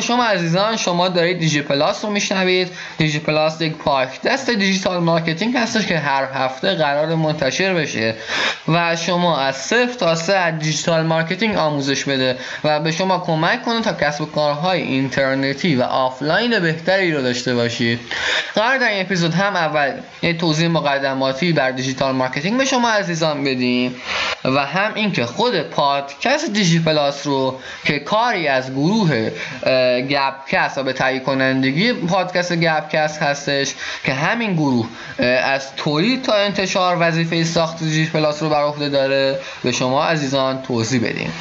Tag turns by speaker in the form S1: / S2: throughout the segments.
S1: شما عزیزان شما دارید DigiPlus رو میشنوید. DigiPlus پادکست digital marketing هستش که هر هفته قرار منتشر بشه و شما از صفر تا صد از digital marketing آموزش بده و به شما کمک کنه تا کسب و کارهای اینترنتی و آفلاین بهتری رو داشته باشید. قرار در این اپیزود هم اول یه توضیح مقدماتی بر digital marketing به شما عزیزان بدیم. و هم اینکه خود پادکست DigiPlus رو که کاری از گروه گپکست و به تهیه کنندگی پادکست گپکست هستش که همین گروه از تولید تا انتشار وظیفه ساخت دیجی پلاس رو بر عهده داره. به شما عزیزان توضیح بدیم.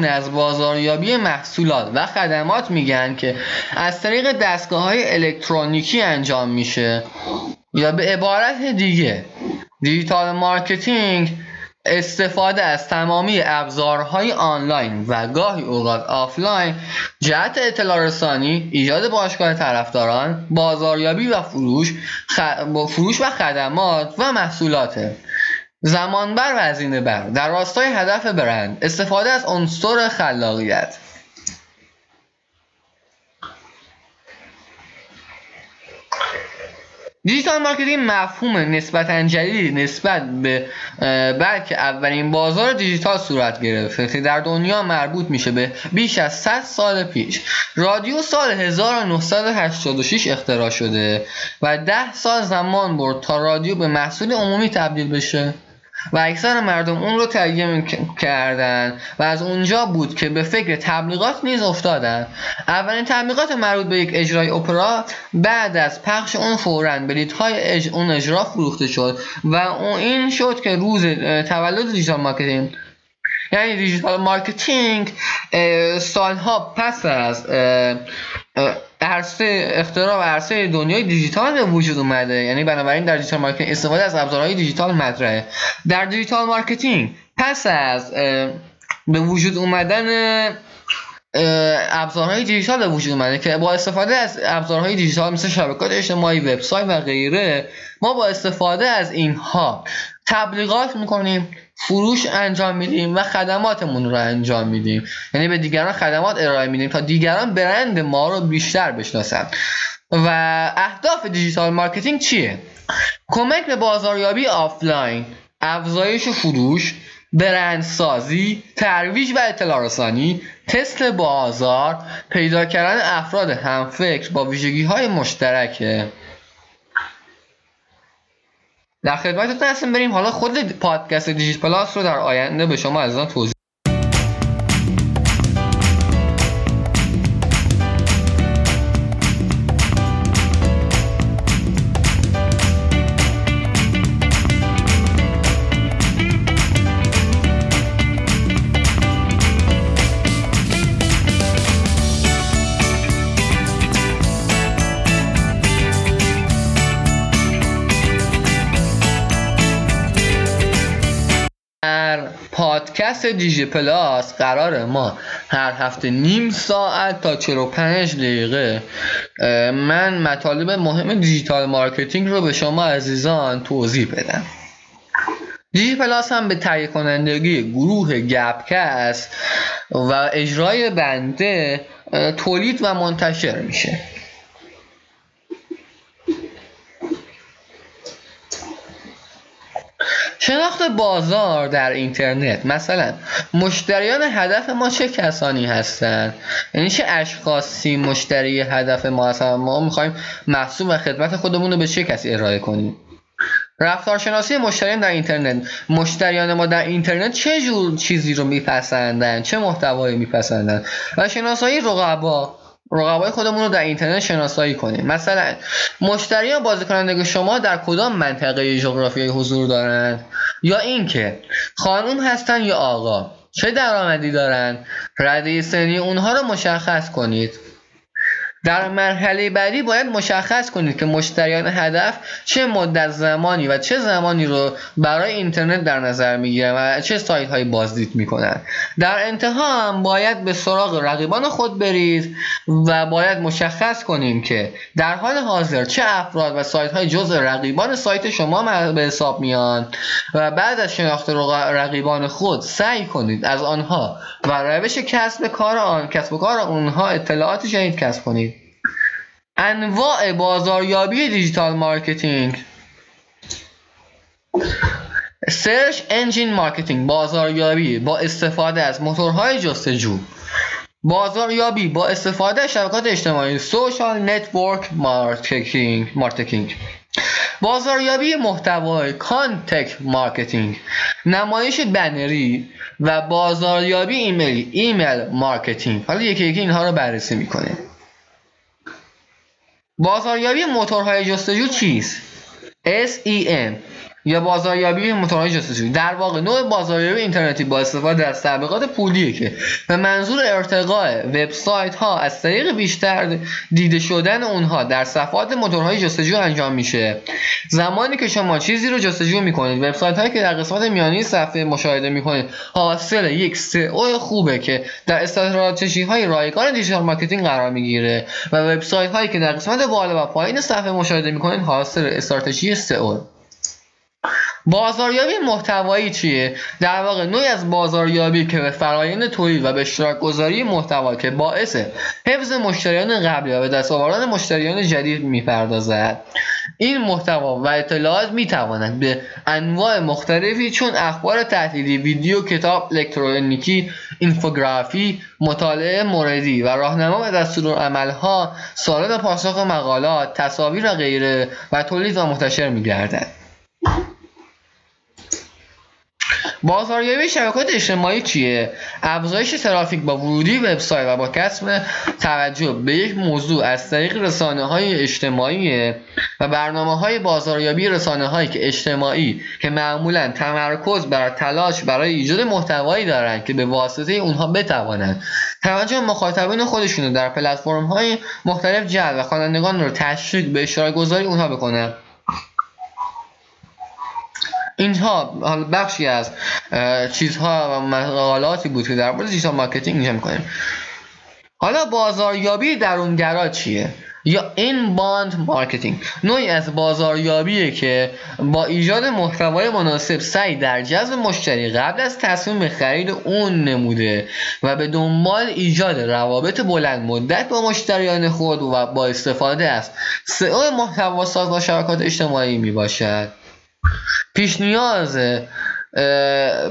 S1: گونه از بازاریابی محصولات و خدمات میگن که از طریق دستگاه های الکترونیکی انجام میشه. یا به عبارت دیگه digital marketing استفاده از تمامی ابزارهای آنلاین و گاهی اوقات آفلاین جهت اطلاع رسانی ایجاد باشگاه طرفداران بازاریابی و فروش فروش و خدمات و محصولاته زمانبر و هزینه بر در راستای هدف برند استفاده از عنصر خلاقیت. digital marketing مفهوم نسبتا جدیدی نسبت به بلکه اولین ابزار دیجیتال صورت گرفته که در دنیا مربوط میشه به بیش از 100 سال پیش. رادیو سال 1986 اختراع شده و 10 سال زمان برد تا رادیو به محصول عمومی تبدیل بشه. و اکثر مردم اون رو تهیه کردن و از اونجا بود که به فکر تبلیغات نیز افتادن. اولین تبلیغات مربوط به یک اجرای اپرا بعد از پخش اون فورا بلیط های اون اجرا فروخته شد و اون این شد که روز تولد digital marketing یعنی digital marketing سالها پس از عرصه اختراع عرصه دنیای دیجیتال به وجود اومده. یعنی بنابراین در digital marketing استفاده از ابزارهای دیجیتال مطرحه. در digital marketing پس از به وجود اومدن ابزارهای دیجیتال به وجود اومده که با استفاده از ابزارهای دیجیتال مثل شبکات اجتماعی وبسایت و غیره ما با استفاده از اینها تبلیغات می‌کنیم. فروش انجام میدیم و خدماتمون رو انجام میدیم. یعنی به دیگران خدمات ارائه میدیم تا دیگران برند ما رو بیشتر بشناسن. و اهداف digital marketing چیه؟ کمک به بازاریابی آفلاین افزایش فروش برندسازی ترویج و اطلاع رسانی تست بازار پیدا کردن افراد همفکر با ویژگی های مشترکه. در خدمتتون هستیم بریم حالا خود پادکست دیجی پلاس رو در آینده به شما از توضیح پادکست دیجی پلاس قرار ما هر هفته نیم ساعت تا 45 دقیقه. من مطالب مهم digital marketing رو به شما عزیزان توضیح بدم. دیجی پلاس هم به تهیه کنندگی گروه گپکست و اجرای بنده تولید و منتشر میشه. شناخت بازار در اینترنت. مثلا مشتریان هدف ما چه کسانی هستند یعنی چه اشخاصی مشتری هدف ما هستند ما می‌خوایم محصول و خدمت خودمون رو به چه کسی ارائه کنیم؟ رفتارشناسی مشتریان در اینترنت. مشتریان ما در اینترنت چه جور چیزی رو میپسندن؟ چه محتوایی میپسندن؟ و شناسایی رقبا. رقبای خودمون رو در اینترنت شناسایی کنیم. مثلا مشتریان بازی شما در کدام منطقه جغرافیایی حضور دارند یا اینکه خانوم هستن یا آقا چه درآمدی دارند رده سنی اونها رو مشخص کنید. در مرحله بعدی باید مشخص کنید که مشتریان هدف چه مدت زمانی و چه زمانی رو برای اینترنت در نظر می‌گیرن و چه سایت هایی بازدید می‌کنن. در انتها هم باید به سراغ رقیبان خود برید و باید مشخص کنیم که در حال حاضر چه افراد و سایت های جز رقیبان سایت شما به حساب میان و بعد از شناخت رقیبان خود سعی کنید از آنها و روش کسب کار آن کسب کار آنها اطلاعات جدید کسب کنید. انواع بازاریابی digital marketing. search engine marketing بازاریابی با استفاده از موتورهای جستجو. بازاریابی با استفاده از شبکات اجتماعی social network marketing marketing. بازاریابی محتوای content marketing. نمایش بنری و بازاریابی ایمیلی email marketing. حالا یکی یکی اینها رو بررسی می‌کنیم. بازاریابی موتورهای جستجو چیست؟ SEM یا بازاریابی موتورهای جستجو در واقع نوع بازاریابی اینترنتی با استفاده از تبلیغات پولیه که به منظور ارتقاء وبسایت ها از طریق بیشتر دیده شدن اونها در صفحات موتورهای جستجو انجام میشه. زمانی که شما چیزی رو جستجو می‌کنید وبسایت هایی که در قسمت میانی صفحه مشاهده می‌کنید حاصل یک سئو خوبه که در استراتژی های رایگان digital marketing قرار می‌گیره و وبسایت هایی که در قسمت بالا و پایین صفحه مشاهده می‌کنید حاصل استراتژی سئو. بازاریابی محتوایی چیه؟ در واقع نوعی از بازاریابی که به فرایند تولید و به اشتراک گذاری محتوا که باعث حفظ مشتریان قبلی و به دست آوردن مشتریان جدید می‌پردازد. این محتوا و اطلاعات می‌تواند به انواع مختلفی چون اخبار تحلیلی ویدیو کتاب الکترونیکی اینفوگرافی مطالعه موردی و راهنما و دستورالعملها سوالات و پاسخ مقالات تصاویر و غیره و تولید و منتشر میگردد. بازاریابی شبکات اجتماعی چیه؟ افزایش ترافیک با ورودی وبسایت و با کسب توجه به یک موضوع از طریق رسانه های اجتماعی و برنامه های بازاریابی رسانه هایی که اجتماعی که معمولا تمرکز بر تلاش برای ایجاد محتوایی دارند که به واسطه اونها بتوانند. توجه مخاطبین خودشون در پلتفرم های مختلف جلب و خوانندگان رو تشویق به اشتراک گذاری اونها بکنند اینها بخشی از چیزها و مقالاتی بود که در مورد digital marketing اینجا می‌کنیم. حالا بازاریابی درونگرا چیه؟ یا inbound marketing. نوعی از بازاریابیه که با ایجاد محتوای مناسب سعی در جذب مشتری قبل از تصمیم خرید اون نموده و به دنبال ایجاد روابط بلند مدت با مشتریان خود و با استفاده از سئو محتوا ساز و شبکات اجتماعی می باشد پیش نیاز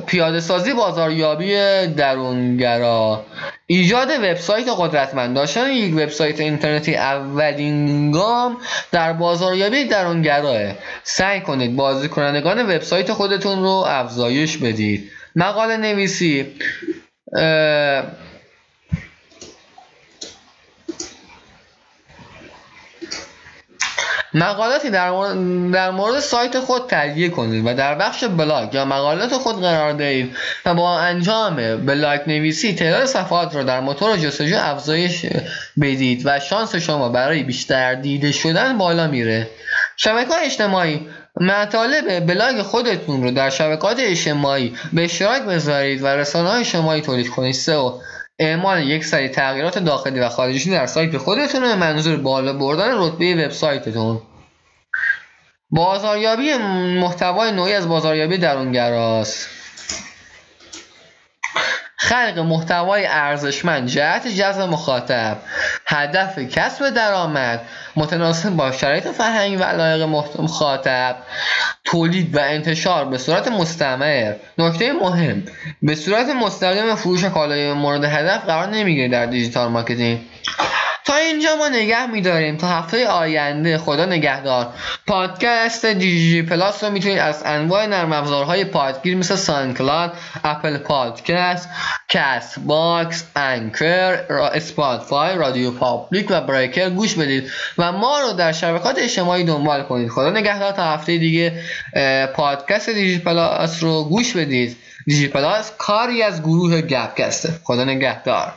S1: پیاده سازی بازاریابی درونگرا. ایجاد وبسایت قدرتمند. داشتن یک وبسایت اینترنتی اولین گام در بازاریابی درونگراه. سعی کنید بازی کنندگان وبسایت خودتون رو افزایش بدید. مقاله نویسی. مقالاتی در مورد, در مورد سایت خود تهیه کنید و در بخش بلاگ یا مقالات خود قرار دهید و با انجام بلاگ نویسی تعداد صفحات را در موتور جستجو افزایش بدید و شانس شما برای بیشتر دیده شدن بالا میره. شبکه اجتماعی مطالب بلاگ خودتون رو در شبکات اجتماعی به اشتراک بذارید و رسانه های شمایی تولید کنید. سه اعمال یک سری تغییرات داخلی و خارجی در سایت خودتون به منظور بالا بردن رتبه وبسایتتون. بازاریابی محتوای نوعی از بازاریابی درونگراست. خلق محتوای ارزشمند جهت جذب مخاطب هدف کسب درآمد متناسب با شرایط فرهنگی و علایق مخاطب تولید و انتشار به صورت مستمر. نکته مهم به صورت مستقیم فروش کالای مورد هدف قرار نمی‌گیره در digital marketing. تا اینجا ما نگه میداریم. تا هفته آینده خدا نگهدار. پادکست دیجی پلاس رو می‌تونید از انواع نرم افزارهای پادگیر مثل SoundCloud Apple Podcast Castbox Anchor Spotify RadioPublic و Breaker گوش بدید و ما رو در شبکات اجتماعی دنبال کنید. خدا نگهدار. تا هفته دیگه پادکست دیجی پلاس رو گوش بدید. دیجی پلاس کاری از گروه گپکسته خدا نگهدار.